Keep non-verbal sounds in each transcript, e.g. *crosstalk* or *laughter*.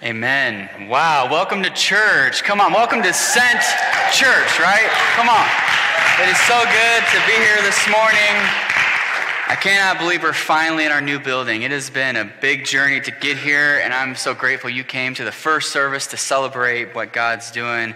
Amen. Wow. Welcome to church. Come on. Welcome to Sent Church, right? Come on. It is so good to be here this morning. I cannot believe we're finally in our new building. It has been a big journey to get here, and I'm so grateful you came to the first service to celebrate what God's doing.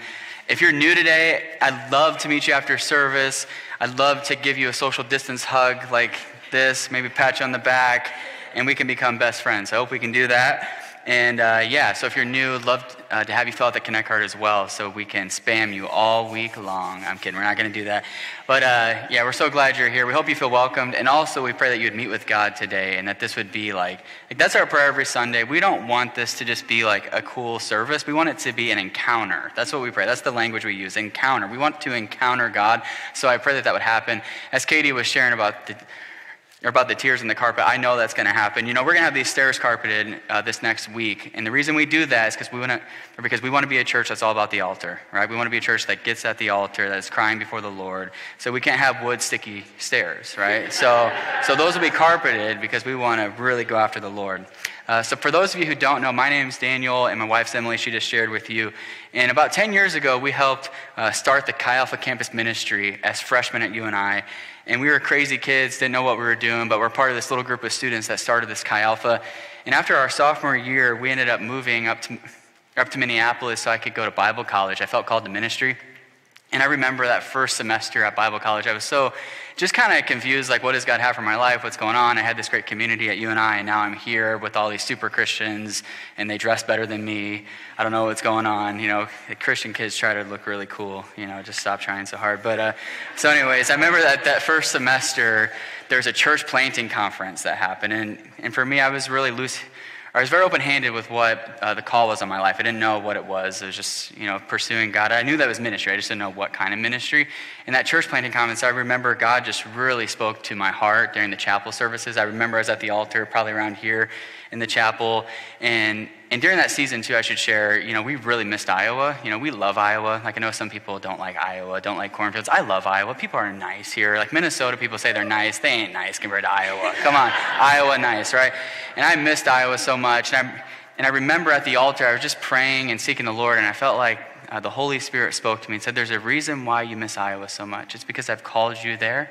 If you're new today, I'd love to meet you after service. I'd love to give you a social distance hug like this, maybe pat you on the back, and we can become best friends. I hope we can do that. And uh, yeah, so if you're new, love uh, to have you fill out the Connect card as well so we can spam you all week long. I'm kidding, we're not going to do that. But uh, yeah, we're so glad you're here. We hope you feel welcomed. And also, we pray that you would meet with God today and that this would be like, like that's our prayer every Sunday. We don't want this to just be like a cool service, we want it to be an encounter. That's what we pray. That's the language we use encounter. We want to encounter God. So I pray that that would happen. As Katie was sharing about the or about the tears in the carpet, I know that's going to happen. You know, we're going to have these stairs carpeted uh, this next week, and the reason we do that is because we want to, because we want to be a church that's all about the altar, right? We want to be a church that gets at the altar, that's crying before the Lord. So we can't have wood sticky stairs, right? So, *laughs* so those will be carpeted because we want to really go after the Lord. Uh, so, for those of you who don't know, my name is Daniel, and my wife's Emily. She just shared with you. And about 10 years ago, we helped uh, start the Chi Alpha Campus Ministry as freshmen at UNI. And we were crazy kids, didn't know what we were doing, but we're part of this little group of students that started this Chi Alpha. And after our sophomore year, we ended up moving up to, up to Minneapolis so I could go to Bible college. I felt called to ministry. And I remember that first semester at Bible college, I was so just kind of confused like, what does God have for my life? What's going on? I had this great community at UNI, and now I'm here with all these super Christians, and they dress better than me. I don't know what's going on. You know, Christian kids try to look really cool, you know, just stop trying so hard. But uh, so, anyways, I remember that that first semester, there was a church planting conference that happened. And, and for me, I was really loose I was very open handed with what uh, the call was on my life. I didn't know what it was. It was just, you know, pursuing God. I knew that was ministry. I just didn't know what kind of ministry. In that church planting conference, I remember God just really spoke to my heart during the chapel services. I remember I was at the altar, probably around here, in the chapel. And, and during that season, too, I should share, you know, we really missed Iowa. You know, we love Iowa. Like, I know some people don't like Iowa, don't like cornfields. I love Iowa. People are nice here. Like, Minnesota, people say they're nice. They ain't nice compared to Iowa. Come on. *laughs* Iowa, nice, right? And I missed Iowa so much. And I, and I remember at the altar, I was just praying and seeking the Lord, and I felt like uh, the Holy Spirit spoke to me and said, There's a reason why you miss Iowa so much. It's because I've called you there,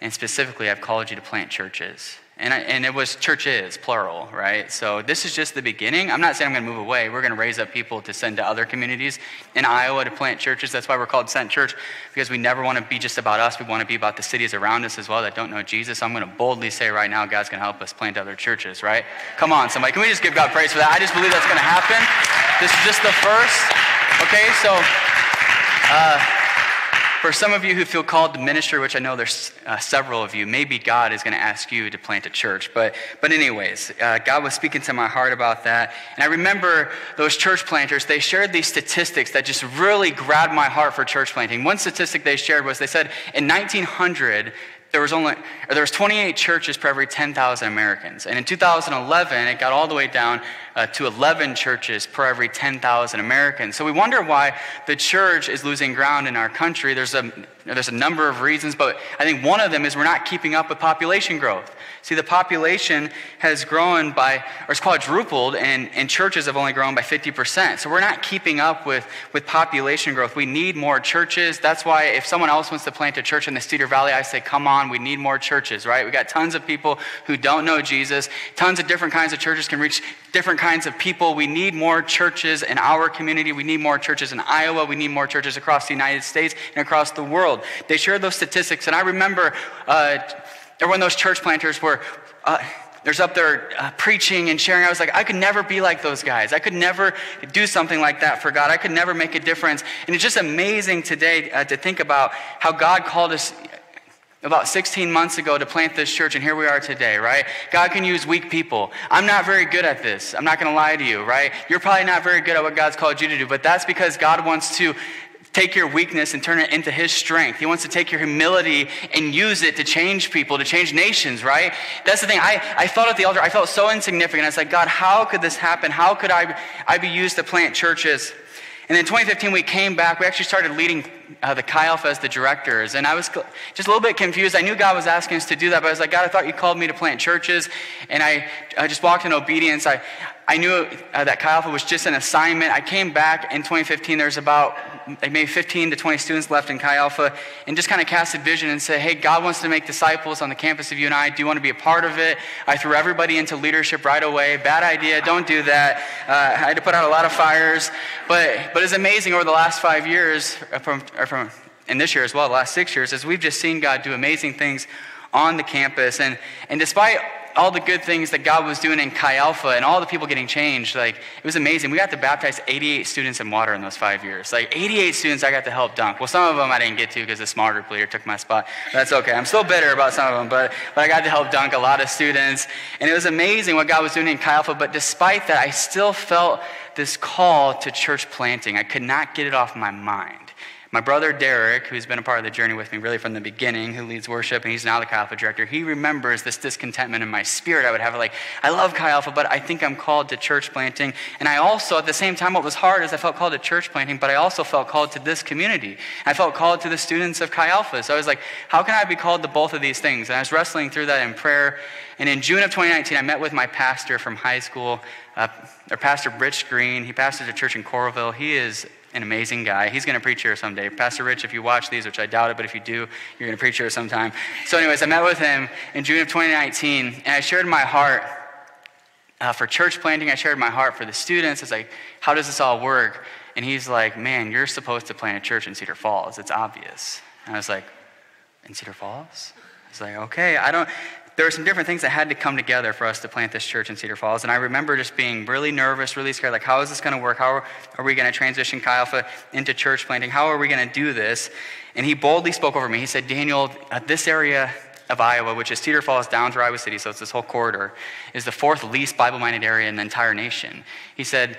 and specifically, I've called you to plant churches. And, I, and it was churches, plural, right? So this is just the beginning. I'm not saying I'm going to move away. We're going to raise up people to send to other communities in Iowa to plant churches. That's why we're called Sent Church, because we never want to be just about us. We want to be about the cities around us as well that don't know Jesus. I'm going to boldly say right now, God's going to help us plant other churches, right? Come on, somebody. Can we just give God praise for that? I just believe that's going to happen. This is just the first. Okay, so. Uh, for some of you who feel called to ministry, which I know there's uh, several of you, maybe God is going to ask you to plant a church. But, but anyways, uh, God was speaking to my heart about that. And I remember those church planters, they shared these statistics that just really grabbed my heart for church planting. One statistic they shared was they said in 1900, there was only there was 28 churches per every 10,000 Americans. And in 2011, it got all the way down uh, to 11 churches per every 10,000 Americans. So we wonder why the church is losing ground in our country. There's a there's a number of reasons, but I think one of them is we're not keeping up with population growth. See, the population has grown by, or it's quadrupled, and, and churches have only grown by 50%. So we're not keeping up with, with population growth. We need more churches. That's why if someone else wants to plant a church in the Cedar Valley, I say, come on, we need more churches, right? We got tons of people who don't know Jesus. Tons of different kinds of churches can reach different kinds of people. We need more churches in our community. We need more churches in Iowa. We need more churches across the United States and across the world. They shared those statistics, and I remember uh, when those church planters were, uh, there's up there uh, preaching and sharing. I was like, I could never be like those guys. I could never do something like that for God. I could never make a difference. And it's just amazing today uh, to think about how God called us about 16 months ago to plant this church, and here we are today, right? God can use weak people. I'm not very good at this. I'm not going to lie to you, right? You're probably not very good at what God's called you to do, but that's because God wants to take your weakness and turn it into his strength. He wants to take your humility and use it to change people, to change nations, right? That's the thing. I, I felt at the altar, I felt so insignificant. I was like, God, how could this happen? How could I, I be used to plant churches? And in 2015, we came back. We actually started leading uh, the Chi Alpha as the directors. And I was just a little bit confused. I knew God was asking us to do that, but I was like, God, I thought you called me to plant churches. And I, I just walked in obedience. I, I knew uh, that Chi Alpha was just an assignment. I came back in 2015. There's about maybe 15 to 20 students left in Chi Alpha, and just kind of cast a vision and said, "Hey, God wants to make disciples on the campus of UNI. Do you want to be a part of it?" I threw everybody into leadership right away. Bad idea. Don't do that. Uh, I had to put out a lot of fires, but but it's amazing over the last five years, uh, from, from and this year as well, the last six years, as we've just seen God do amazing things on the campus, and and despite all the good things that God was doing in Chi Alpha and all the people getting changed, like, it was amazing. We got to baptize 88 students in water in those five years. Like, 88 students I got to help dunk. Well, some of them I didn't get to because the smarter player took my spot. That's okay. I'm still bitter about some of them, but, but I got to help dunk a lot of students. And it was amazing what God was doing in Chi Alpha, but despite that, I still felt this call to church planting. I could not get it off my mind. My brother Derek, who's been a part of the journey with me really from the beginning, who leads worship, and he's now the Chi Alpha director, he remembers this discontentment in my spirit. I would have like, I love Chi Alpha, but I think I'm called to church planting. And I also, at the same time, what was hard is I felt called to church planting, but I also felt called to this community. I felt called to the students of Chi Alpha. So I was like, how can I be called to both of these things? And I was wrestling through that in prayer. And in June of 2019, I met with my pastor from high school, uh, or Pastor Rich Green. He pastors a church in Coralville. He is an amazing guy. He's going to preach here someday. Pastor Rich, if you watch these, which I doubt it, but if you do, you're going to preach here sometime. So, anyways, I met with him in June of 2019, and I shared my heart uh, for church planting. I shared my heart for the students. It's like, how does this all work? And he's like, man, you're supposed to plant a church in Cedar Falls. It's obvious. And I was like, in Cedar Falls? I was like, okay, I don't, there were some different things that had to come together for us to plant this church in Cedar Falls. And I remember just being really nervous, really scared like, how is this going to work? How are, we going to transition Chi Alpha into church planting? How are we going to do this? And he boldly spoke over me. He said, Daniel, this area of Iowa, which is Cedar Falls down to Iowa City, so it's this whole corridor, is the fourth least Bible minded area in the entire nation. He said,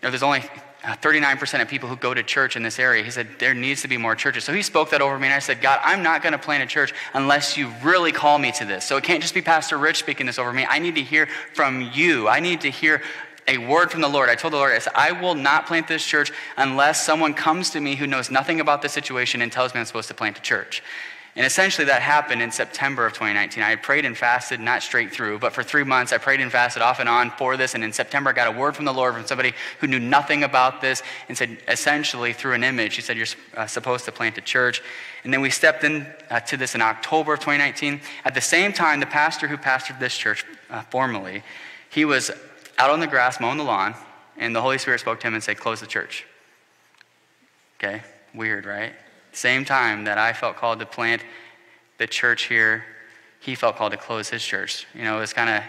there's only 39% uh, of people who go to church in this area. He said, there needs to be more churches. So he spoke that over me, and I said, God, I'm not going to plant a church unless you really call me to this. So it can't just be Pastor Rich speaking this over me. I need to hear from you. I need to hear a word from the Lord. I told the Lord, I said, I will not plant this church unless someone comes to me who knows nothing about the situation and tells me I'm supposed to plant a church. And essentially, that happened in September of 2019. I prayed and fasted, not straight through, but for three months, I prayed and fasted off and on for this. And in September, I got a word from the Lord from somebody who knew nothing about this and said, essentially, through an image, he said, You're uh, supposed to plant a church. And then we stepped into uh, this in October of 2019. At the same time, the pastor who pastored this church uh, formally, he was out on the grass mowing the lawn, and the Holy Spirit spoke to him and said, Close the church. Okay, weird, right? Same time that I felt called to plant the church here, he felt called to close his church. You know, it was kind of,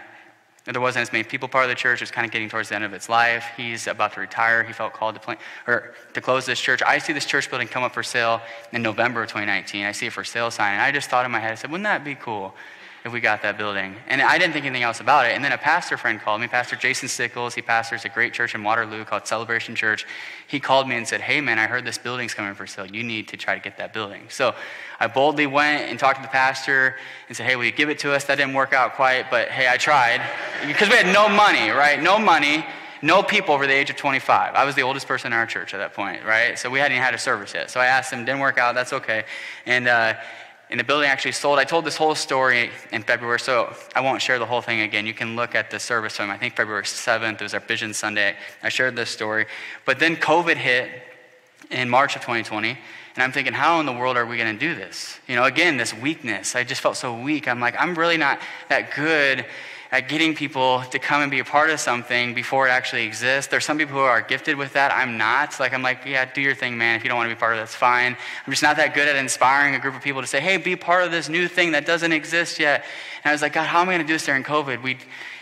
there wasn't as many people part of the church. It was kind of getting towards the end of its life. He's about to retire. He felt called to plant, or to close this church. I see this church building come up for sale in November of 2019. I see it for sale sign. And I just thought in my head, I said, wouldn't that be cool if we got that building. And I didn't think anything else about it. And then a pastor friend called me, Pastor Jason Stickles. He pastors a great church in Waterloo called Celebration Church. He called me and said, Hey, man, I heard this building's coming for sale. You need to try to get that building. So I boldly went and talked to the pastor and said, Hey, will you give it to us? That didn't work out quite, but hey, I tried. Because we had no money, right? No money no people over the age of 25. I was the oldest person in our church at that point, right? So we hadn't had a service yet. So I asked him, didn't work out, that's okay. And uh, and the building actually sold. I told this whole story in February, so I won't share the whole thing again. You can look at the service from, I think, February 7th. It was our Vision Sunday. I shared this story. But then COVID hit in March of 2020. And I'm thinking, how in the world are we going to do this? You know, again, this weakness. I just felt so weak. I'm like, I'm really not that good at getting people to come and be a part of something before it actually exists. There's some people who are gifted with that. I'm not. Like, I'm like, yeah, do your thing, man. If you don't want to be part of it, that's fine. I'm just not that good at inspiring a group of people to say, hey, be part of this new thing that doesn't exist yet. And I was like, God, how am I going to do this during COVID? We,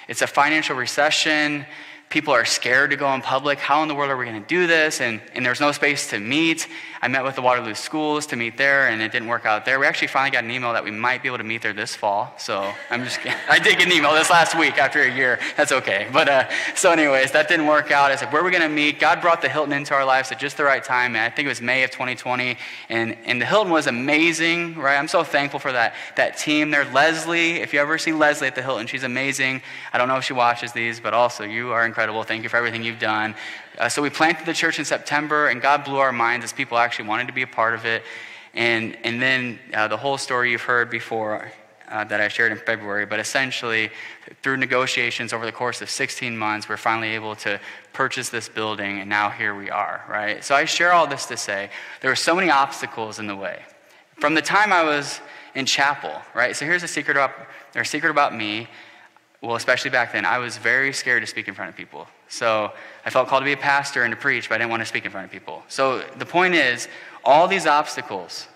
it's a financial recession people are scared to go in public. How in the world are we going to do this? And, and there's no space to meet. I met with the Waterloo schools to meet there, and it didn't work out there. We actually finally got an email that we might be able to meet there this fall. So I'm just, *laughs* I did get an email this last week after a year. That's okay. But uh, so, anyways, that didn't work out. I said, where are we going to meet? God brought the Hilton into our lives at just the right time. And I think it was May of 2020. And, and the Hilton was amazing, right? I'm so thankful for that, that team there. Leslie, if you ever see Leslie at the Hilton, she's amazing. I don't know if she watches these, but also you are incredible. Thank you for everything you've done. Uh, so we planted the church in September, and God blew our minds as people actually wanted to be a part of it. And, and then uh, the whole story you've heard before. uh, that I shared in February, but essentially, through negotiations over the course of 16 months, we're finally able to purchase this building, and now here we are, right? So I share all this to say there were so many obstacles in the way. From the time I was in chapel, right? So here's a secret about, or a secret about me. Well, especially back then, I was very scared to speak in front of people. So I felt called to be a pastor and to preach, but I didn't want to speak in front of people. So the point is, all these obstacles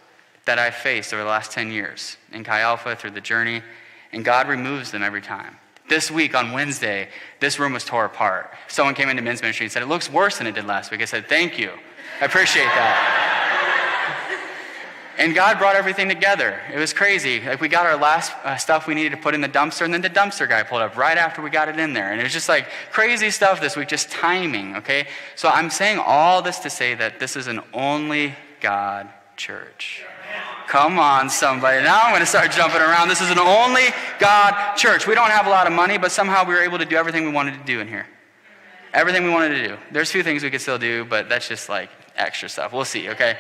that I've faced over the last 10 years in Chi Alpha through the journey, and God removes them every time. This week on Wednesday, this room was tore apart. Someone came into men's ministry and said, It looks worse than it did last week. I said, Thank you. I appreciate that. And God brought everything together. It was crazy. Like we got our last uh, stuff we needed to put in the dumpster, and then the dumpster guy pulled up right after we got it in there. And it was just like crazy stuff this week, just timing, okay? So I'm saying all this to say that this is an only God church. Come on, somebody. Now I'm going to start jumping around. This is an only God church. We don't have a lot of money, but somehow we were able to do everything we wanted to do in here. Everything we wanted to do. There's a few things we could still do, but that's just like extra stuff. We'll see, okay?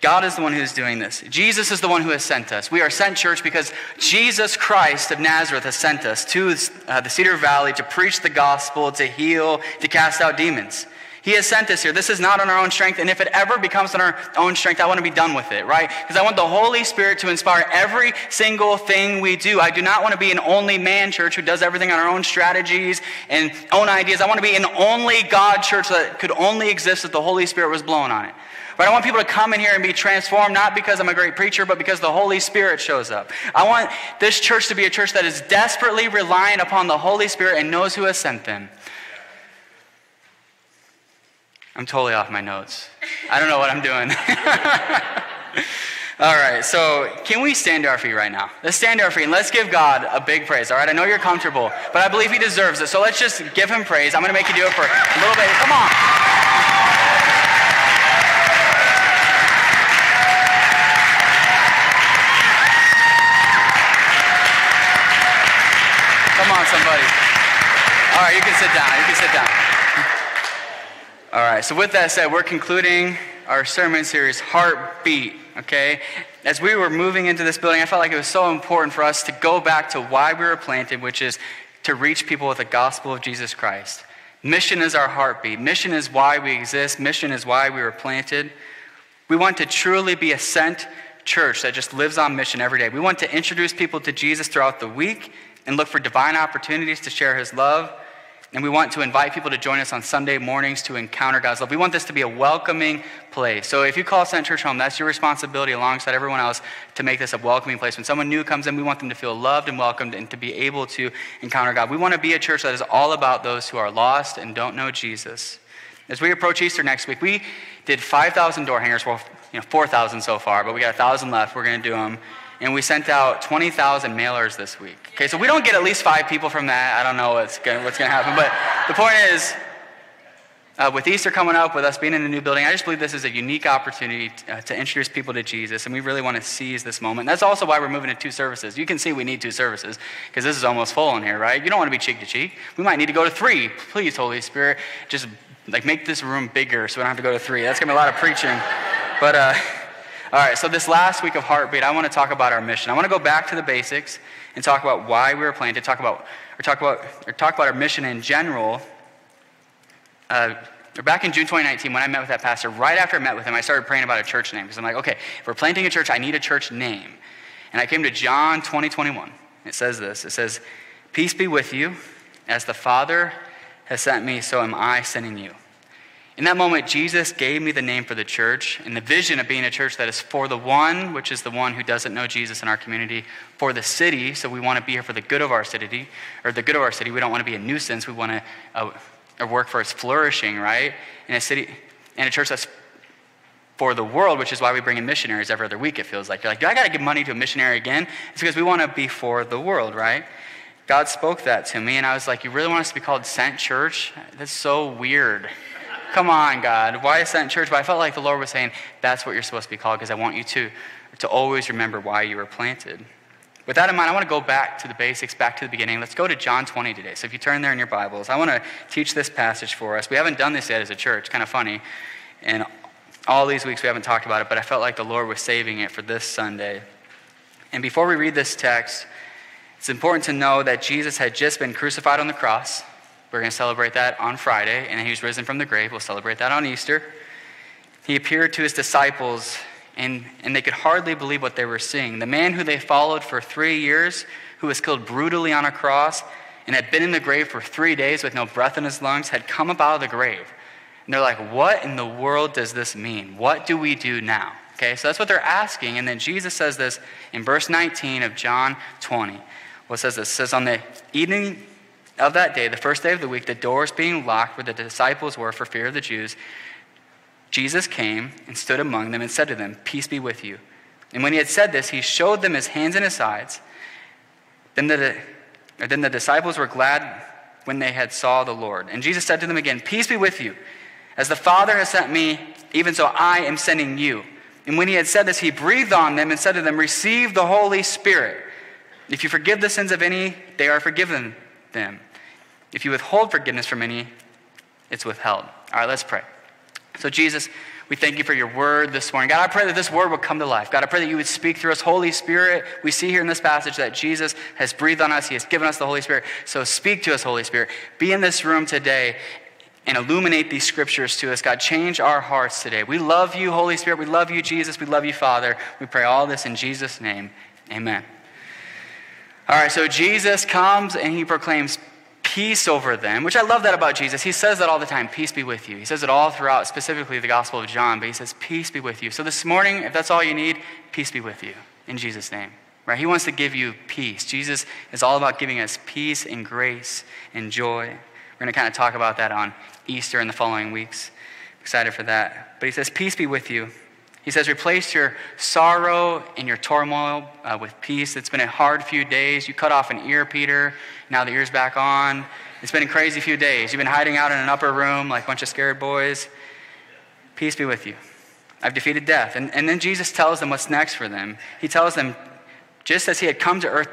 God is the one who is doing this. Jesus is the one who has sent us. We are sent, church, because Jesus Christ of Nazareth has sent us to uh, the Cedar Valley to preach the gospel, to heal, to cast out demons. He has sent us here. This is not on our own strength. And if it ever becomes on our own strength, I want to be done with it, right? Because I want the Holy Spirit to inspire every single thing we do. I do not want to be an only man church who does everything on our own strategies and own ideas. I want to be an only God church that could only exist if the Holy Spirit was blowing on it. But I want people to come in here and be transformed, not because I'm a great preacher, but because the Holy Spirit shows up. I want this church to be a church that is desperately reliant upon the Holy Spirit and knows who has sent them. I'm totally off my notes. I don't know what I'm doing. *laughs* all right, so can we stand to our feet right now? Let's stand to our feet and let's give God a big praise. All right, I know you're comfortable, but I believe He deserves it. So let's just give Him praise. I'm going to make you do it for a little bit. Come on. Somebody. All right, you can sit down. You can sit down. All right, so with that said, we're concluding our sermon series, Heartbeat, okay? As we were moving into this building, I felt like it was so important for us to go back to why we were planted, which is to reach people with the gospel of Jesus Christ. Mission is our heartbeat. Mission is why we exist. Mission is why we were planted. We want to truly be a sent church that just lives on mission every day. We want to introduce people to Jesus throughout the week and look for divine opportunities to share his love. And we want to invite people to join us on Sunday mornings to encounter God's love. We want this to be a welcoming place. So if you call Sent Church home, that's your responsibility alongside everyone else to make this a welcoming place. When someone new comes in, we want them to feel loved and welcomed and to be able to encounter God. We want to be a church that is all about those who are lost and don't know Jesus. As we approach Easter next week, we did 5,000 door hangers. Well, you know, 4,000 so far, but we got 1,000 left. We're going to do them and we sent out 20,000 mailers this week. Okay, so we don't get at least five people from that. I don't know what's going what's to happen. But the point is, uh, with Easter coming up, with us being in a new building, I just believe this is a unique opportunity to, uh, to introduce people to Jesus, and we really want to seize this moment. And that's also why we're moving to two services. You can see we need two services because this is almost full in here, right? You don't want to be cheek to cheek. We might need to go to three. Please, Holy Spirit, just like make this room bigger so we don't have to go to three. That's gonna be a lot of preaching, but. Uh, all right, so this last week of Heartbeat, I want to talk about our mission. I want to go back to the basics and talk about why we were planted, talk about, or talk about, or talk about our mission in general. Uh, back in June 2019, when I met with that pastor, right after I met with him, I started praying about a church name because I'm like, okay, if we're planting a church, I need a church name. And I came to John 20, 21. It says this It says, Peace be with you. As the Father has sent me, so am I sending you. In that moment, Jesus gave me the name for the church and the vision of being a church that is for the one, which is the one who doesn't know Jesus in our community, for the city, so we want to be here for the good of our city, or the good of our city. We don't want to be a nuisance. We want to uh, work for its flourishing, right? In a city, and a church that's for the world, which is why we bring in missionaries every other week, it feels like. You're like, do I got to give money to a missionary again? It's because we want to be for the world, right? God spoke that to me, and I was like, You really want us to be called Sent Church? That's so weird. Come on, God. Why is that in church? But I felt like the Lord was saying, that's what you're supposed to be called because I want you to, to always remember why you were planted. With that in mind, I want to go back to the basics, back to the beginning. Let's go to John 20 today. So if you turn there in your Bibles, I want to teach this passage for us. We haven't done this yet as a church, kind of funny. And all these weeks we haven't talked about it, but I felt like the Lord was saving it for this Sunday. And before we read this text, it's important to know that Jesus had just been crucified on the cross. We're going to celebrate that on Friday, and then he was risen from the grave. We'll celebrate that on Easter. He appeared to his disciples, and, and they could hardly believe what they were seeing. The man who they followed for three years, who was killed brutally on a cross, and had been in the grave for three days with no breath in his lungs, had come up out of the grave. And they're like, What in the world does this mean? What do we do now? Okay, so that's what they're asking. And then Jesus says this in verse 19 of John 20. What says this? It says, On the evening of that day, the first day of the week, the doors being locked where the disciples were for fear of the Jews, Jesus came and stood among them and said to them, Peace be with you. And when he had said this, he showed them his hands and his sides. Then the, then the disciples were glad when they had saw the Lord. And Jesus said to them again, Peace be with you. As the Father has sent me, even so I am sending you. And when he had said this, he breathed on them and said to them, Receive the Holy Spirit. If you forgive the sins of any, they are forgiven them. If you withhold forgiveness from any, it's withheld. All right, let's pray. So, Jesus, we thank you for your word this morning. God, I pray that this word would come to life. God, I pray that you would speak through us. Holy Spirit, we see here in this passage that Jesus has breathed on us, He has given us the Holy Spirit. So, speak to us, Holy Spirit. Be in this room today and illuminate these scriptures to us. God, change our hearts today. We love you, Holy Spirit. We love you, Jesus. We love you, Father. We pray all this in Jesus' name. Amen. All right, so Jesus comes and he proclaims peace over them, which I love that about Jesus. He says that all the time peace be with you. He says it all throughout, specifically the Gospel of John, but he says, peace be with you. So this morning, if that's all you need, peace be with you in Jesus' name. Right? He wants to give you peace. Jesus is all about giving us peace and grace and joy. We're going to kind of talk about that on Easter in the following weeks. Excited for that. But he says, Peace be with you. He says, Replace your sorrow and your turmoil uh, with peace. It's been a hard few days. You cut off an ear, Peter. Now the ear's back on. It's been a crazy few days. You've been hiding out in an upper room like a bunch of scared boys. Peace be with you. I've defeated death. And, and then Jesus tells them what's next for them. He tells them, just as he had come to earth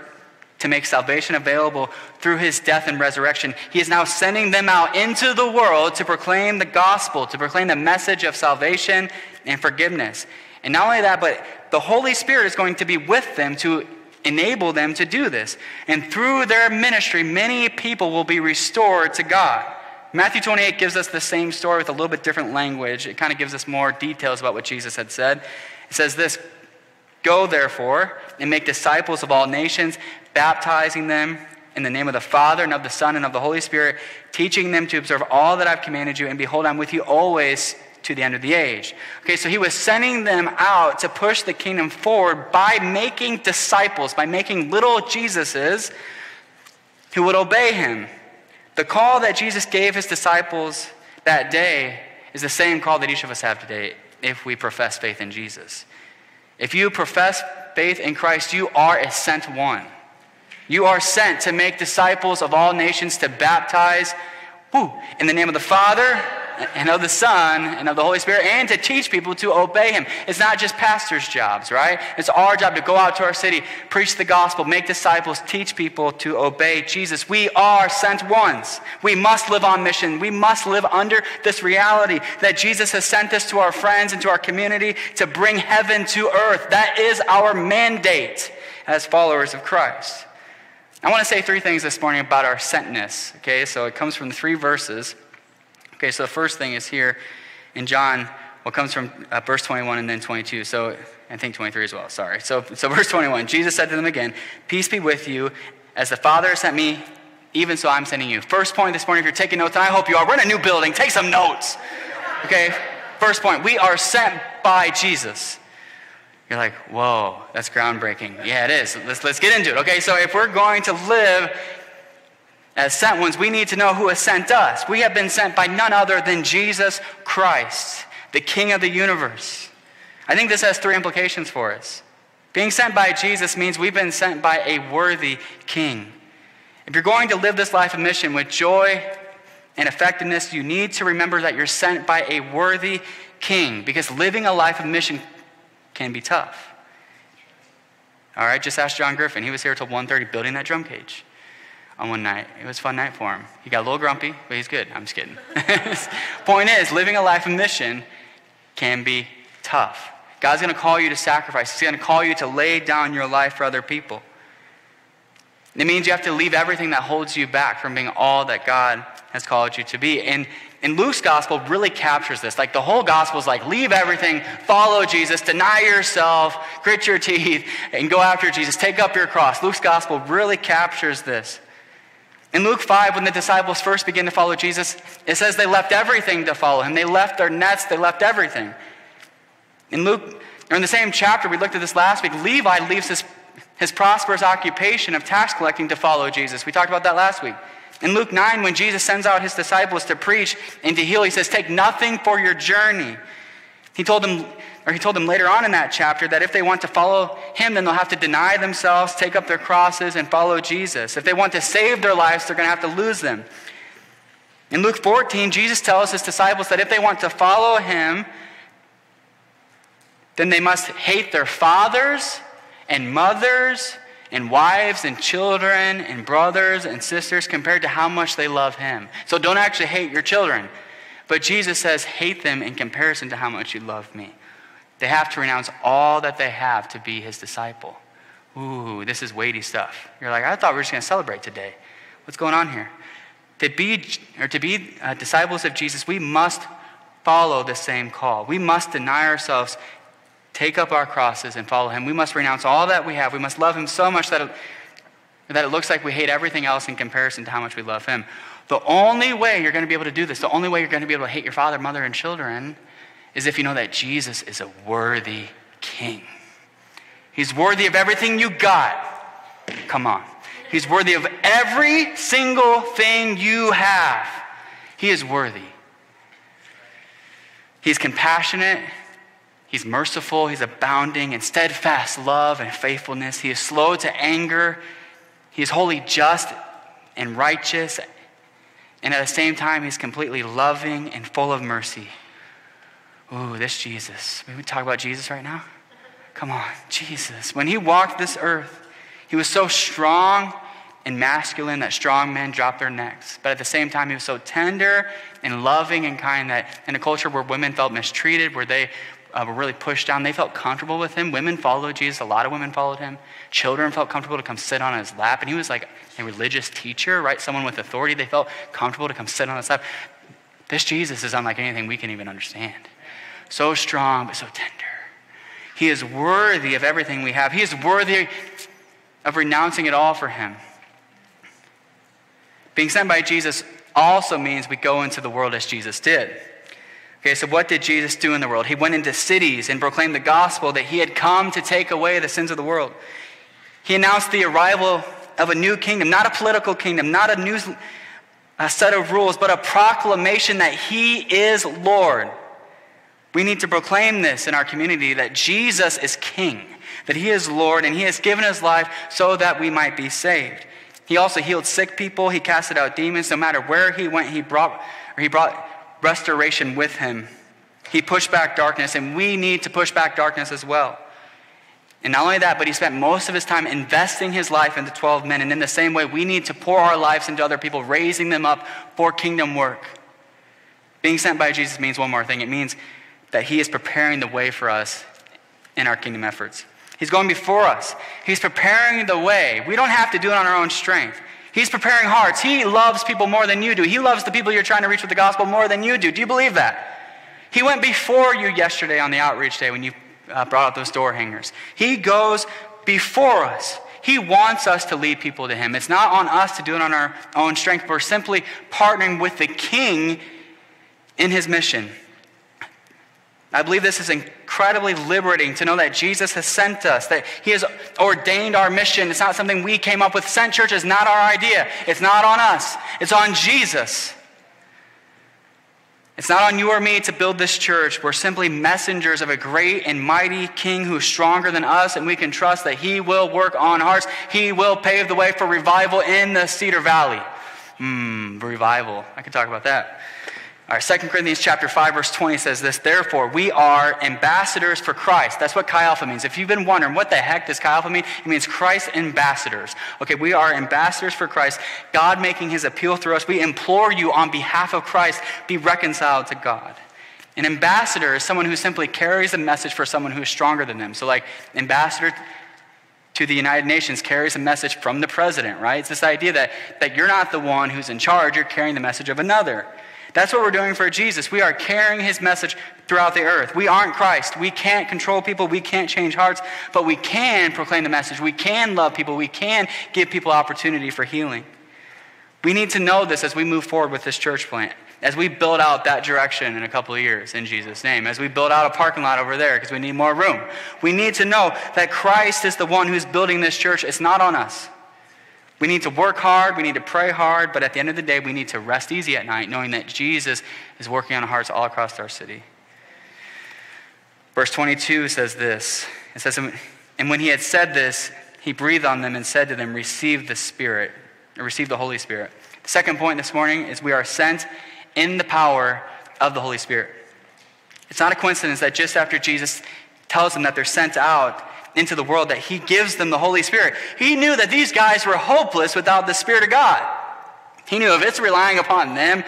to make salvation available through his death and resurrection. He is now sending them out into the world to proclaim the gospel, to proclaim the message of salvation and forgiveness. And not only that, but the Holy Spirit is going to be with them to enable them to do this. And through their ministry, many people will be restored to God. Matthew 28 gives us the same story with a little bit different language. It kind of gives us more details about what Jesus had said. It says this Go, therefore, and make disciples of all nations, baptizing them in the name of the Father and of the Son and of the Holy Spirit, teaching them to observe all that I've commanded you, and behold, I'm with you always to the end of the age. Okay, so he was sending them out to push the kingdom forward by making disciples, by making little Jesuses who would obey him. The call that Jesus gave his disciples that day is the same call that each of us have today if we profess faith in Jesus. If you profess faith in Christ, you are a sent one. You are sent to make disciples of all nations, to baptize in the name of the Father and of the Son and of the Holy Spirit, and to teach people to obey Him. It's not just pastors' jobs, right? It's our job to go out to our city, preach the gospel, make disciples, teach people to obey Jesus. We are sent ones. We must live on mission. We must live under this reality that Jesus has sent us to our friends and to our community to bring heaven to earth. That is our mandate as followers of Christ. I want to say three things this morning about our sentness. Okay, so it comes from three verses. Okay, so the first thing is here in John, what comes from uh, verse 21 and then 22. So I think 23 as well, sorry. So, so verse 21 Jesus said to them again, Peace be with you. As the Father sent me, even so I'm sending you. First point this morning, if you're taking notes, and I hope you are, we're in a new building, take some notes. Okay, first point, we are sent by Jesus. You're like, whoa, that's groundbreaking. Yeah, it is. Let's, let's get into it. Okay, so if we're going to live as sent ones, we need to know who has sent us. We have been sent by none other than Jesus Christ, the King of the universe. I think this has three implications for us. Being sent by Jesus means we've been sent by a worthy King. If you're going to live this life of mission with joy and effectiveness, you need to remember that you're sent by a worthy King because living a life of mission can be tough. All right, just ask John Griffin. He was here till 1.30 building that drum cage on one night. It was a fun night for him. He got a little grumpy, but he's good. I'm just kidding. *laughs* Point is, living a life of mission can be tough. God's going to call you to sacrifice. He's going to call you to lay down your life for other people. It means you have to leave everything that holds you back from being all that God has called you to be. And, and Luke's gospel really captures this. Like the whole gospel is like, leave everything, follow Jesus, deny yourself, grit your teeth, and go after Jesus. Take up your cross. Luke's gospel really captures this. In Luke 5, when the disciples first begin to follow Jesus, it says they left everything to follow him. They left their nets, they left everything. In Luke, or in the same chapter, we looked at this last week, Levi leaves his his prosperous occupation of tax collecting to follow Jesus. We talked about that last week. In Luke 9, when Jesus sends out his disciples to preach and to heal, he says, Take nothing for your journey. He told them, or he told them later on in that chapter that if they want to follow him, then they'll have to deny themselves, take up their crosses, and follow Jesus. If they want to save their lives, they're going to have to lose them. In Luke 14, Jesus tells his disciples that if they want to follow him, then they must hate their fathers and mothers and wives and children and brothers and sisters compared to how much they love him. So don't actually hate your children. But Jesus says, hate them in comparison to how much you love me. They have to renounce all that they have to be his disciple. Ooh, this is weighty stuff. You're like, I thought we were just going to celebrate today. What's going on here? To be, or to be uh, disciples of Jesus, we must follow the same call. We must deny ourselves take up our crosses and follow him. We must renounce all that we have. We must love him so much that it, that it looks like we hate everything else in comparison to how much we love him. The only way you're going to be able to do this, the only way you're going to be able to hate your father, mother, and children is if you know that Jesus is a worthy king. He's worthy of everything you got. Come on. He's worthy of every single thing you have. He is worthy. He's compassionate. He's merciful, he's abounding in steadfast love and faithfulness. He is slow to anger. He is wholly just and righteous. And at the same time, he's completely loving and full of mercy. Ooh, this Jesus. Can we talk about Jesus right now? Come on, Jesus. When he walked this earth, he was so strong and masculine that strong men dropped their necks. But at the same time, he was so tender and loving and kind that in a culture where women felt mistreated, where they uh, were really pushed down. They felt comfortable with him. Women followed Jesus. A lot of women followed him. Children felt comfortable to come sit on his lap. And he was like a religious teacher, right? Someone with authority. They felt comfortable to come sit on his lap. This Jesus is unlike anything we can even understand. So strong, but so tender. He is worthy of everything we have. He is worthy of renouncing it all for him. Being sent by Jesus also means we go into the world as Jesus did. Okay, so what did Jesus do in the world? He went into cities and proclaimed the gospel that he had come to take away the sins of the world. He announced the arrival of a new kingdom, not a political kingdom, not a new a set of rules, but a proclamation that he is Lord. We need to proclaim this in our community that Jesus is king, that he is Lord, and he has given his life so that we might be saved. He also healed sick people, he casted out demons. No matter where he went, he brought, he brought restoration with him. He pushed back darkness, and we need to push back darkness as well. And not only that, but he spent most of his time investing his life into 12 men. And in the same way, we need to pour our lives into other people, raising them up for kingdom work. Being sent by Jesus means one more thing it means that he is preparing the way for us in our kingdom efforts. He's going before us, he's preparing the way. We don't have to do it on our own strength. He's preparing hearts. He loves people more than you do. He loves the people you're trying to reach with the gospel more than you do. Do you believe that? He went before you yesterday on the outreach day when you uh, brought out those door hangers. He goes before us. He wants us to lead people to Him. It's not on us to do it on our own strength. We're simply partnering with the King in His mission. I believe this is incredibly liberating to know that Jesus has sent us, that He has ordained our mission. It's not something we came up with. Sent Church is not our idea, it's not on us, it's on Jesus. It's not on you or me to build this church. We're simply messengers of a great and mighty King who's stronger than us, and we can trust that He will work on hearts. He will pave the way for revival in the Cedar Valley. Hmm, revival. I could talk about that. All right, 2 Corinthians chapter 5, verse 20 says this, therefore, we are ambassadors for Christ. That's what Chi Alpha means. If you've been wondering, what the heck does Chi Alpha mean? It means Christ ambassadors. Okay, we are ambassadors for Christ, God making his appeal through us. We implore you on behalf of Christ, be reconciled to God. An ambassador is someone who simply carries a message for someone who's stronger than them. So, like, ambassador to the United Nations carries a message from the president, right? It's this idea that, that you're not the one who's in charge, you're carrying the message of another. That's what we're doing for Jesus. We are carrying his message throughout the earth. We aren't Christ. We can't control people. We can't change hearts, but we can proclaim the message. We can love people. We can give people opportunity for healing. We need to know this as we move forward with this church plant, as we build out that direction in a couple of years in Jesus' name, as we build out a parking lot over there because we need more room. We need to know that Christ is the one who's building this church. It's not on us. We need to work hard, we need to pray hard, but at the end of the day, we need to rest easy at night, knowing that Jesus is working on our hearts all across our city. Verse 22 says this It says, And when he had said this, he breathed on them and said to them, Receive the Spirit receive the Holy Spirit. The second point this morning is we are sent in the power of the Holy Spirit. It's not a coincidence that just after Jesus tells them that they're sent out into the world, that he gives them the Holy Spirit. He knew that these guys were hopeless without the Spirit of God. He knew if it's relying upon them,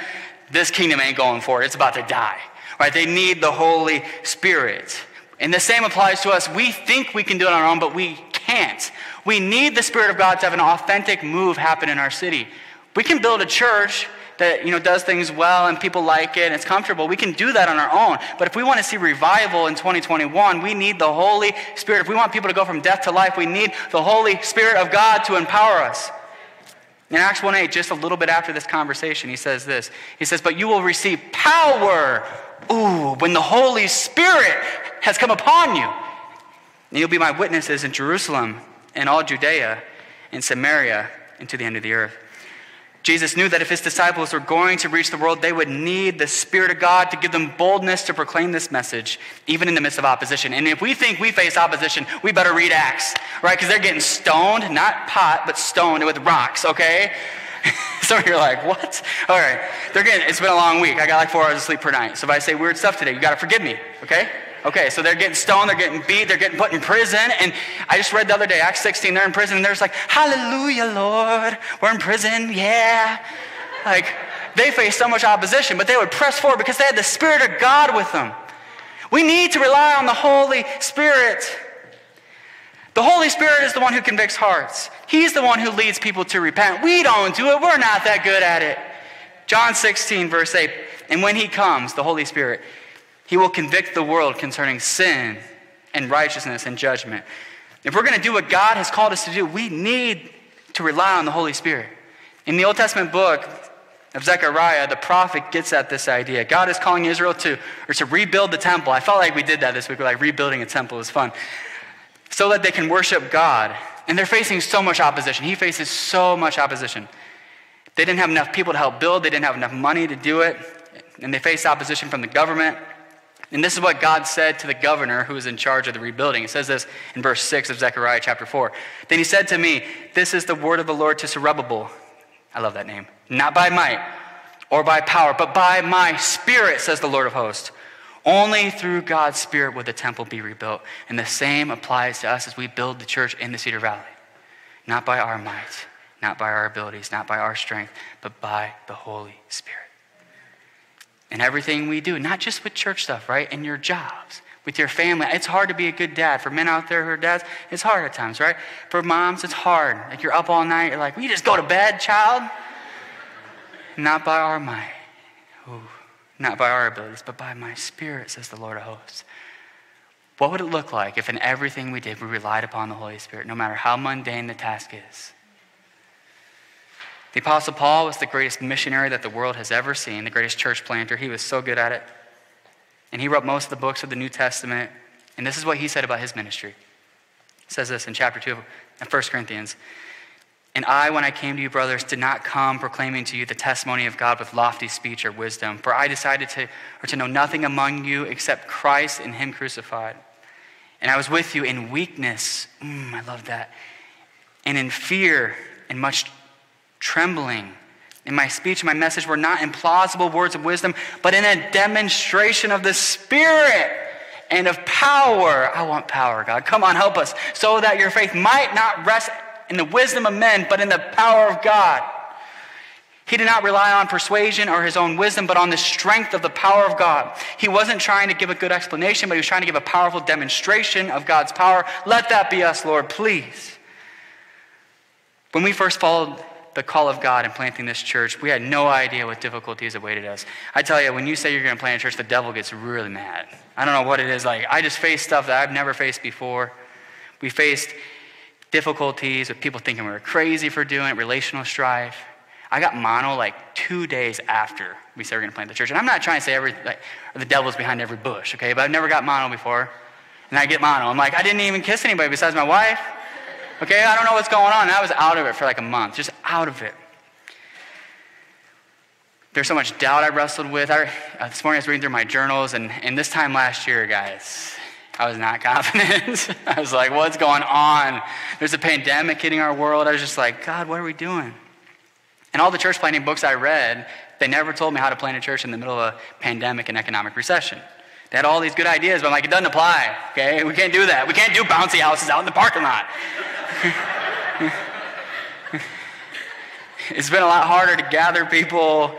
this kingdom ain't going forward. It's about to die. Right? They need the Holy Spirit. And the same applies to us. We think we can do it on our own, but we can't. We need the Spirit of God to have an authentic move happen in our city. We can build a church that you know does things well and people like it and it's comfortable. We can do that on our own. But if we want to see revival in 2021, we need the Holy Spirit. If we want people to go from death to life, we need the Holy Spirit of God to empower us. In Acts 1:8, just a little bit after this conversation, he says this. He says, "But you will receive power, ooh, when the Holy Spirit has come upon you." And you'll be my witnesses in Jerusalem and all Judea and Samaria and to the end of the earth. Jesus knew that if his disciples were going to reach the world, they would need the Spirit of God to give them boldness to proclaim this message, even in the midst of opposition. And if we think we face opposition, we better read Acts, right? Because they're getting stoned, not pot, but stoned with rocks, okay? *laughs* so you are like, what? All right. They're getting, it's been a long week. I got like four hours of sleep per night. So if I say weird stuff today, you got to forgive me, okay? Okay, so they're getting stoned, they're getting beat, they're getting put in prison. And I just read the other day, Acts 16, they're in prison, and they're just like, Hallelujah, Lord, we're in prison, yeah. Like, they faced so much opposition, but they would press forward because they had the Spirit of God with them. We need to rely on the Holy Spirit. The Holy Spirit is the one who convicts hearts. He's the one who leads people to repent. We don't do it. We're not that good at it. John 16, verse 8. And when he comes, the Holy Spirit, he will convict the world concerning sin and righteousness and judgment. If we're going to do what God has called us to do, we need to rely on the Holy Spirit. In the Old Testament book of Zechariah, the prophet gets at this idea. God is calling Israel to, or to rebuild the temple. I felt like we did that this week. We're like rebuilding a temple is fun. So that they can worship God. And they're facing so much opposition. He faces so much opposition. They didn't have enough people to help build, they didn't have enough money to do it, and they faced opposition from the government. And this is what God said to the governor who was in charge of the rebuilding. It says this in verse 6 of Zechariah chapter 4. Then he said to me, This is the word of the Lord to Zerubbabel. I love that name. Not by might or by power, but by my spirit, says the Lord of hosts. Only through God's spirit will the temple be rebuilt. And the same applies to us as we build the church in the Cedar Valley. Not by our might, not by our abilities, not by our strength, but by the Holy Spirit in everything we do, not just with church stuff, right? In your jobs, with your family. It's hard to be a good dad. For men out there who are dads, it's hard at times, right? For moms, it's hard. Like you're up all night, you're like, will you just go to bed, child? Not by our might, Ooh, not by our abilities, but by my spirit, says the Lord of hosts. What would it look like if in everything we did we relied upon the Holy Spirit, no matter how mundane the task is? The Apostle Paul was the greatest missionary that the world has ever seen, the greatest church planter. He was so good at it. And he wrote most of the books of the New Testament. And this is what he said about his ministry. He says this in chapter 2 of 1 Corinthians. And I, when I came to you, brothers, did not come proclaiming to you the testimony of God with lofty speech or wisdom, for I decided to, or to know nothing among you except Christ and Him crucified. And I was with you in weakness, mm, I love that, and in fear and much trembling. In my speech my message were not implausible words of wisdom, but in a demonstration of the Spirit and of power. I want power, God. Come on, help us. So that your faith might not rest in the wisdom of men, but in the power of God. He did not rely on persuasion or his own wisdom, but on the strength of the power of God. He wasn't trying to give a good explanation, but he was trying to give a powerful demonstration of God's power. Let that be us, Lord, please. When we first followed the call of God in planting this church, we had no idea what difficulties awaited us. I tell you, when you say you're going to plant a church, the devil gets really mad. I don't know what it is. Like, I just faced stuff that I've never faced before. We faced difficulties with people thinking we were crazy for doing it, relational strife. I got mono like two days after we said we are going to plant the church. And I'm not trying to say every, like, the devil's behind every bush, okay? But I've never got mono before. And I get mono. I'm like, I didn't even kiss anybody besides my wife. Okay, I don't know what's going on. And I was out of it for like a month, just out of it. There's so much doubt I wrestled with. I, uh, this morning I was reading through my journals, and, and this time last year, guys, I was not *laughs* confident. I was like, what's going on? There's a pandemic hitting our world. I was just like, God, what are we doing? And all the church planting books I read, they never told me how to plant a church in the middle of a pandemic and economic recession. They had all these good ideas, but I'm like, it doesn't apply, okay? We can't do that. We can't do bouncy houses out in the parking lot. *laughs* it's been a lot harder to gather people.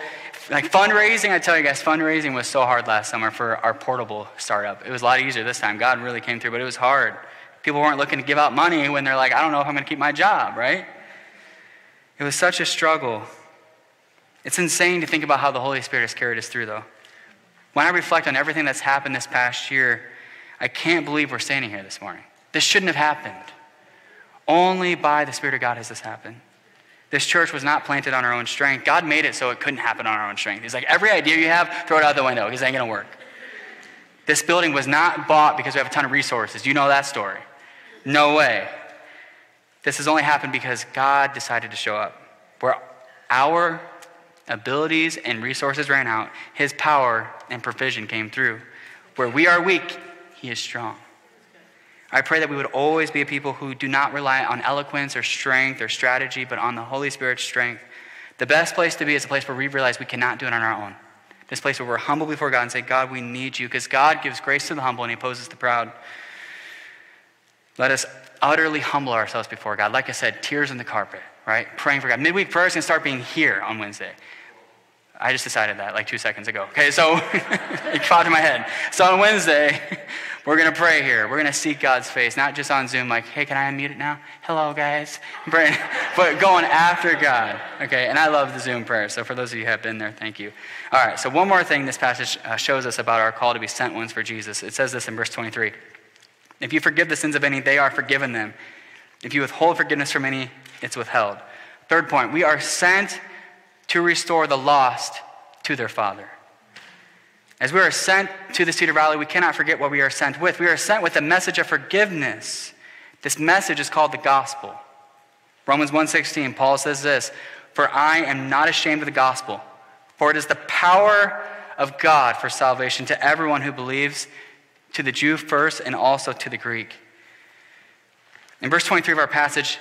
Like fundraising, I tell you guys, fundraising was so hard last summer for our portable startup. It was a lot easier this time. God really came through, but it was hard. People weren't looking to give out money when they're like, I don't know if I'm going to keep my job, right? It was such a struggle. It's insane to think about how the Holy Spirit has carried us through, though. When I reflect on everything that's happened this past year, I can't believe we're standing here this morning. This shouldn't have happened. Only by the Spirit of God has this happened. This church was not planted on our own strength. God made it so it couldn't happen on our own strength. He's like, every idea you have, throw it out the window because it ain't going to work. This building was not bought because we have a ton of resources. You know that story. No way. This has only happened because God decided to show up. Where our abilities and resources ran out, His power and provision came through. Where we are weak, He is strong. I pray that we would always be a people who do not rely on eloquence or strength or strategy, but on the Holy Spirit's strength. The best place to be is a place where we realize we cannot do it on our own. This place where we're humble before God and say, God, we need you, because God gives grace to the humble and He opposes the proud. Let us utterly humble ourselves before God. Like I said, tears in the carpet, right? Praying for God. Midweek prayer is going to start being here on Wednesday. I just decided that like two seconds ago. Okay, so *laughs* it popped in my head. So on Wednesday, *laughs* we're going to pray here. We're going to seek God's face, not just on Zoom, like, hey, can I unmute it now? Hello, guys. *laughs* But going after God. Okay, and I love the Zoom prayer. So for those of you who have been there, thank you. All right, so one more thing this passage uh, shows us about our call to be sent ones for Jesus. It says this in verse 23. If you forgive the sins of any, they are forgiven them. If you withhold forgiveness from any, it's withheld. Third point, we are sent to restore the lost to their Father. As we are sent to the Cedar Valley, we cannot forget what we are sent with. We are sent with a message of forgiveness. This message is called the gospel. Romans 1:16, Paul says this, "For I am not ashamed of the gospel, for it is the power of God for salvation to everyone who believes, to the Jew first and also to the Greek. In verse 23 of our passage,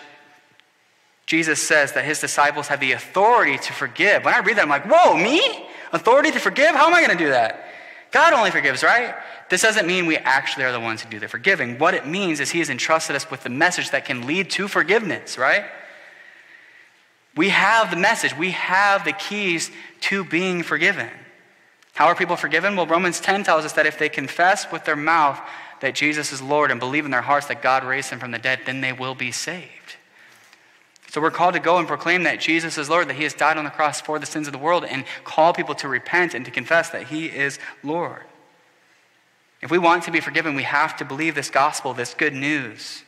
Jesus says that his disciples have the authority to forgive. When I read that, I'm like, whoa, me? Authority to forgive? How am I going to do that? God only forgives, right? This doesn't mean we actually are the ones who do the forgiving. What it means is he has entrusted us with the message that can lead to forgiveness, right? We have the message, we have the keys to being forgiven. How are people forgiven? Well, Romans 10 tells us that if they confess with their mouth that Jesus is Lord and believe in their hearts that God raised him from the dead, then they will be saved. So we're called to go and proclaim that Jesus is Lord, that he has died on the cross for the sins of the world, and call people to repent and to confess that he is Lord. If we want to be forgiven, we have to believe this gospel, this good news.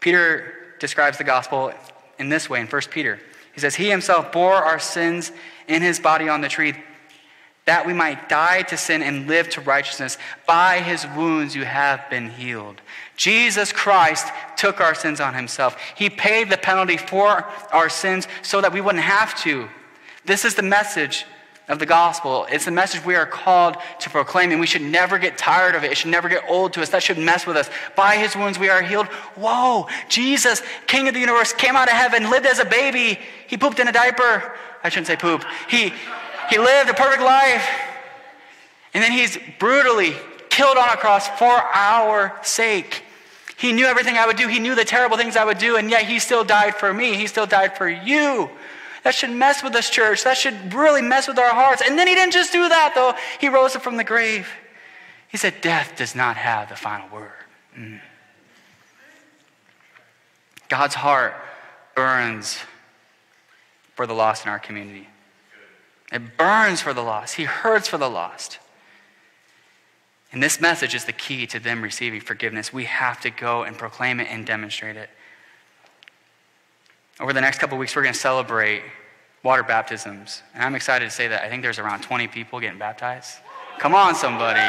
Peter describes the gospel in this way in 1 Peter. He says, He himself bore our sins in his body on the tree that we might die to sin and live to righteousness. By his wounds you have been healed. Jesus Christ took our sins on himself. He paid the penalty for our sins so that we wouldn't have to. This is the message of the gospel. It's the message we are called to proclaim, and we should never get tired of it. It should never get old to us. That should mess with us. By his wounds we are healed. Whoa, Jesus, King of the universe, came out of heaven, lived as a baby. He pooped in a diaper. I shouldn't say poop. He he lived a perfect life. And then he's brutally killed on a cross for our sake. He knew everything I would do. He knew the terrible things I would do, and yet he still died for me. He still died for you. That should mess with us, church. That should really mess with our hearts. And then he didn't just do that, though. He rose up from the grave. He said, Death does not have the final word. Mm. God's heart burns for the lost in our community. It burns for the lost. He hurts for the lost. And this message is the key to them receiving forgiveness. We have to go and proclaim it and demonstrate it. Over the next couple weeks, we're going to celebrate water baptisms. And I'm excited to say that I think there's around 20 people getting baptized. Come on, somebody.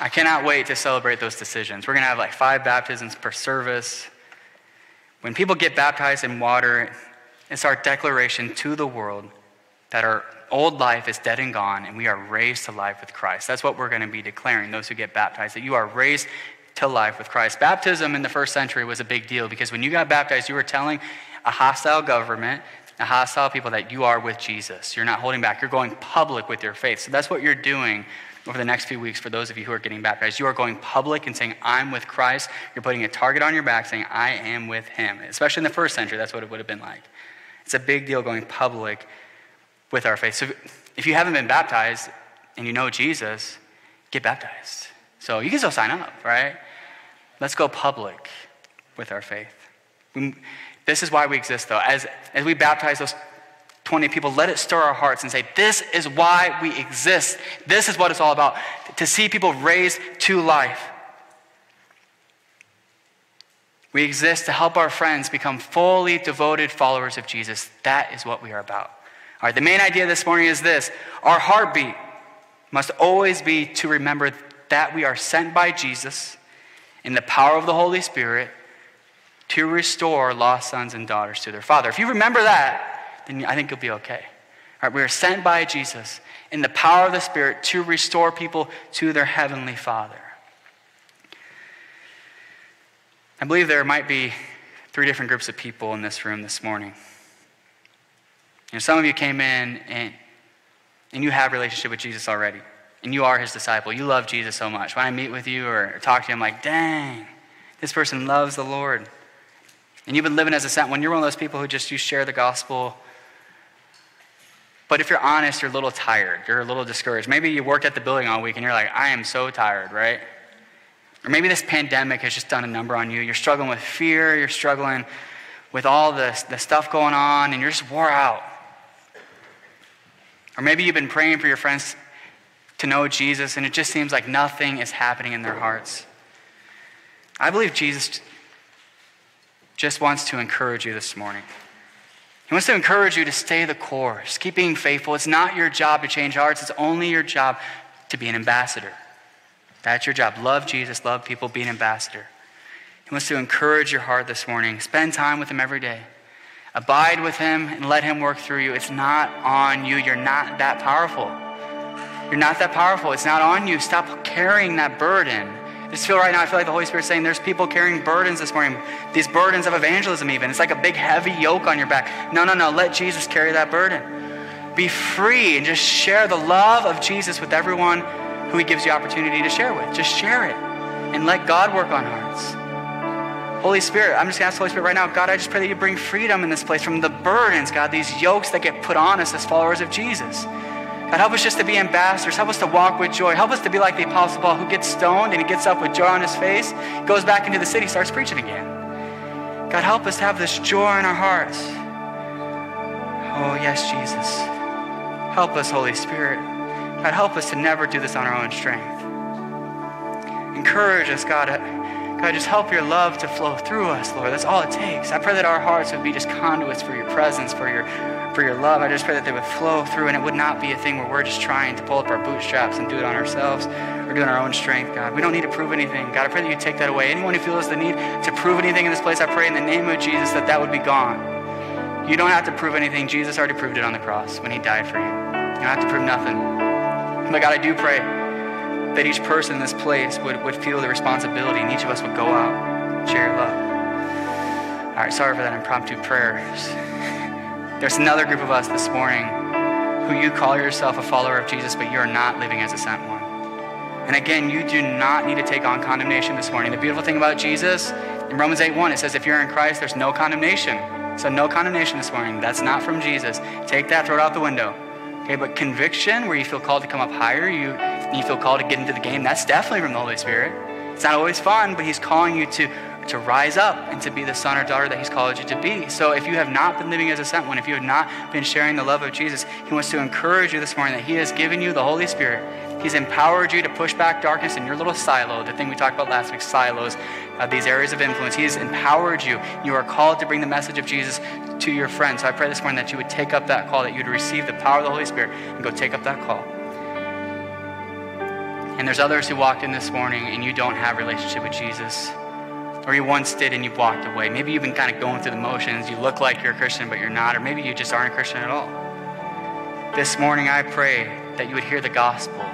I cannot wait to celebrate those decisions. We're going to have like five baptisms per service. When people get baptized in water, it's our declaration to the world that our old life is dead and gone and we are raised to life with Christ. That's what we're going to be declaring, those who get baptized, that you are raised to life with Christ. Baptism in the first century was a big deal because when you got baptized, you were telling a hostile government, a hostile people that you are with Jesus. You're not holding back, you're going public with your faith. So that's what you're doing over the next few weeks for those of you who are getting baptized. You are going public and saying, I'm with Christ. You're putting a target on your back saying, I am with him. Especially in the first century, that's what it would have been like. It's a big deal going public with our faith. So if you haven't been baptized and you know Jesus, get baptized. So you can still sign up, right? Let's go public with our faith. This is why we exist, though. As, as we baptize those 20 people, let it stir our hearts and say, This is why we exist. This is what it's all about. To see people raised to life. We exist to help our friends become fully devoted followers of Jesus. That is what we are about. All right, the main idea this morning is this our heartbeat must always be to remember that we are sent by Jesus in the power of the Holy Spirit to restore lost sons and daughters to their Father. If you remember that, then I think you'll be okay. All right, we are sent by Jesus in the power of the Spirit to restore people to their Heavenly Father. I believe there might be three different groups of people in this room this morning. You know, some of you came in and, and you have a relationship with Jesus already, and you are his disciple. You love Jesus so much. When I meet with you or talk to you, I'm like, dang, this person loves the Lord. And you've been living as a saint. When you're one of those people who just you share the gospel but if you're honest, you're a little tired. You're a little discouraged. Maybe you worked at the building all week and you're like, I am so tired, right? Or maybe this pandemic has just done a number on you. You're struggling with fear. You're struggling with all the, the stuff going on and you're just wore out. Or maybe you've been praying for your friends to know Jesus and it just seems like nothing is happening in their hearts. I believe Jesus just wants to encourage you this morning. He wants to encourage you to stay the course. Keep being faithful. It's not your job to change hearts, it's only your job to be an ambassador. That's your job. Love Jesus, love people, be an ambassador. He wants to encourage your heart this morning. Spend time with Him every day. Abide with Him and let Him work through you. It's not on you. You're not that powerful. You're not that powerful. It's not on you. Stop carrying that burden just feel right now, I feel like the Holy Spirit saying there's people carrying burdens this morning, these burdens of evangelism, even. It's like a big, heavy yoke on your back. No, no, no. Let Jesus carry that burden. Be free and just share the love of Jesus with everyone who He gives you opportunity to share with. Just share it and let God work on hearts. Holy Spirit, I'm just going to ask the Holy Spirit right now, God, I just pray that you bring freedom in this place from the burdens, God, these yokes that get put on us as followers of Jesus. God, help us just to be ambassadors. Help us to walk with joy. Help us to be like the Apostle Paul who gets stoned and he gets up with joy on his face, goes back into the city, starts preaching again. God, help us have this joy in our hearts. Oh, yes, Jesus. Help us, Holy Spirit. God, help us to never do this on our own strength. Encourage us, God. God, just help your love to flow through us, Lord. That's all it takes. I pray that our hearts would be just conduits for your presence, for your for your love. I just pray that they would flow through and it would not be a thing where we're just trying to pull up our bootstraps and do it on ourselves or do it our own strength, God. We don't need to prove anything. God, I pray that you take that away. Anyone who feels the need to prove anything in this place, I pray in the name of Jesus that that would be gone. You don't have to prove anything. Jesus already proved it on the cross when he died for you. You don't have to prove nothing. But God, I do pray that each person in this place would, would feel the responsibility and each of us would go out and share your love. All right, sorry for that impromptu prayers. There's another group of us this morning who you call yourself a follower of Jesus, but you're not living as a sent one. And again, you do not need to take on condemnation this morning. The beautiful thing about Jesus In Romans 8 1, it says, if you're in Christ, there's no condemnation. So, no condemnation this morning. That's not from Jesus. Take that, throw it out the window. Okay, but conviction, where you feel called to come up higher, you, you feel called to get into the game, that's definitely from the Holy Spirit. It's not always fun, but He's calling you to, to rise up and to be the son or daughter that He's called you to be. So if you have not been living as a sent one, if you have not been sharing the love of Jesus, He wants to encourage you this morning that He has given you the Holy Spirit. He's empowered you to push back darkness in your little silo, the thing we talked about last week, silos, uh, these areas of influence. He has empowered you. You are called to bring the message of Jesus to your friends. So I pray this morning that you would take up that call, that you would receive the power of the Holy Spirit and go take up that call. And there's others who walked in this morning and you don't have relationship with Jesus. Or you once did and you've walked away. Maybe you've been kind of going through the motions. You look like you're a Christian, but you're not. Or maybe you just aren't a Christian at all. This morning, I pray that you would hear the gospel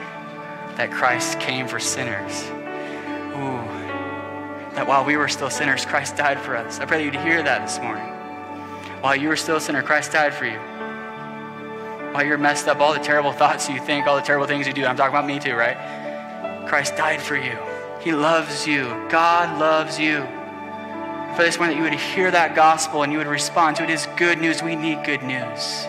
that Christ came for sinners. Ooh, that while we were still sinners, Christ died for us. I pray that you'd hear that this morning. While you were still a sinner, Christ died for you. While you're messed up, all the terrible thoughts you think, all the terrible things you do, I'm talking about me too, right? Christ died for you. He loves you. God loves you. For this morning, that you would hear that gospel and you would respond to it is good news. We need good news.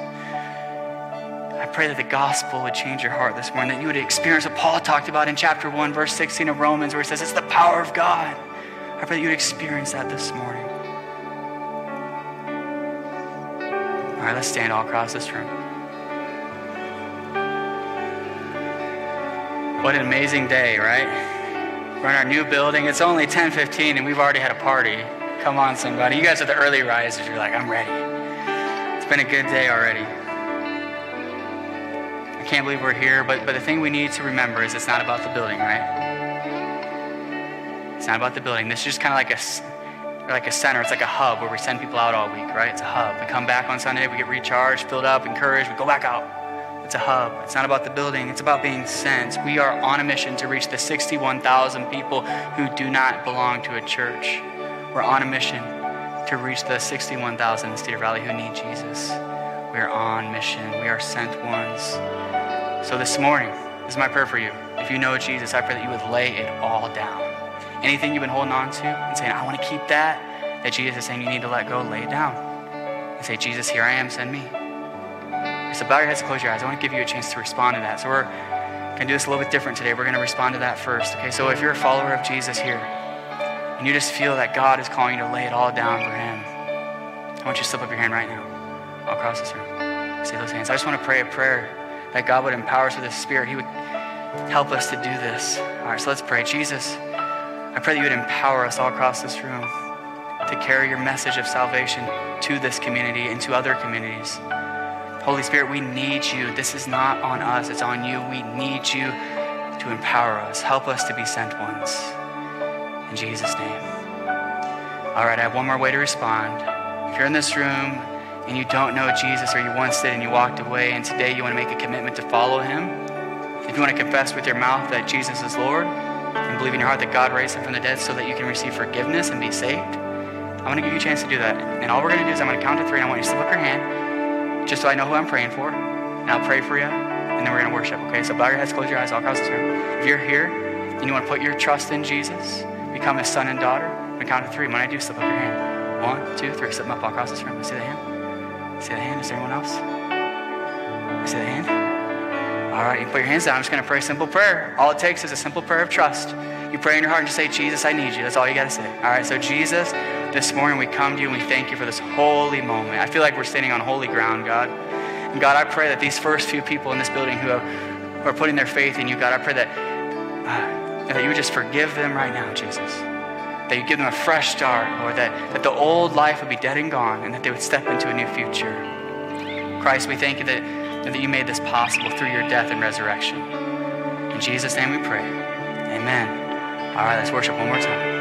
I pray that the gospel would change your heart this morning, that you would experience what Paul talked about in chapter 1, verse 16 of Romans, where he says it's the power of God. I pray that you would experience that this morning. All right, let's stand all across this room. What an amazing day, right? We're in our new building. It's only 10:15 and we've already had a party. Come on, somebody. You guys are the early risers. You're like, I'm ready. It's been a good day already. I can't believe we're here, but, but the thing we need to remember is it's not about the building, right? It's not about the building. This is just kind of like a like a center. It's like a hub where we send people out all week, right? It's a hub. We come back on Sunday, we get recharged, filled up, encouraged, we go back out. It's a hub. It's not about the building, it's about being sent. We are on a mission to reach the 61,000 people who do not belong to a church. We're on a mission to reach the 61,000 in of Raleigh who need Jesus. We are on mission. We are sent ones. So this morning, this is my prayer for you. If you know Jesus, I pray that you would lay it all down. Anything you've been holding on to and saying, I want to keep that, that Jesus is saying you need to let go, lay it down. And say, Jesus, here I am, send me. So bow your heads close your eyes. I want to give you a chance to respond to that. So we're going to do this a little bit different today. We're going to respond to that first. Okay, so if you're a follower of Jesus here and you just feel that God is calling you to lay it all down for Him, I want you to slip up your hand right now all across this room. See those hands. I just want to pray a prayer that God would empower us with His Spirit. He would help us to do this. All right, so let's pray. Jesus, I pray that you would empower us all across this room to carry your message of salvation to this community and to other communities. Holy Spirit, we need you. This is not on us, it's on you. We need you to empower us. Help us to be sent ones. In Jesus' name. All right, I have one more way to respond. If you're in this room and you don't know Jesus or you once did and you walked away and today you want to make a commitment to follow him, if you want to confess with your mouth that Jesus is Lord and believe in your heart that God raised him from the dead so that you can receive forgiveness and be saved, I'm going to give you a chance to do that. And all we're going to do is I'm going to count to three and I want you to slip up your hand just so I know who I'm praying for. And I'll pray for you, and then we're going to worship, okay? So bow your heads, close your eyes all across this room. If you're here and you want to put your trust in Jesus, become his son and daughter, I'm count to three. When I do, slip up your hand. One, two, three. Slip them up all across this room. I see the hand? See the hand? Is there anyone else? I see the hand? All right, you put your hands down. I'm just going to pray a simple prayer. All it takes is a simple prayer of trust. You pray in your heart and just say, Jesus, I need you. That's all you got to say. All right, so Jesus, this morning we come to you and we thank you for this holy moment. I feel like we're standing on holy ground, God. And God, I pray that these first few people in this building who, have, who are putting their faith in you, God, I pray that, uh, that you would just forgive them right now, Jesus. That you give them a fresh start, Lord, that, that the old life would be dead and gone and that they would step into a new future. Christ, we thank you that, that you made this possible through your death and resurrection. In Jesus' name we pray. Amen. All right, let's worship one more time.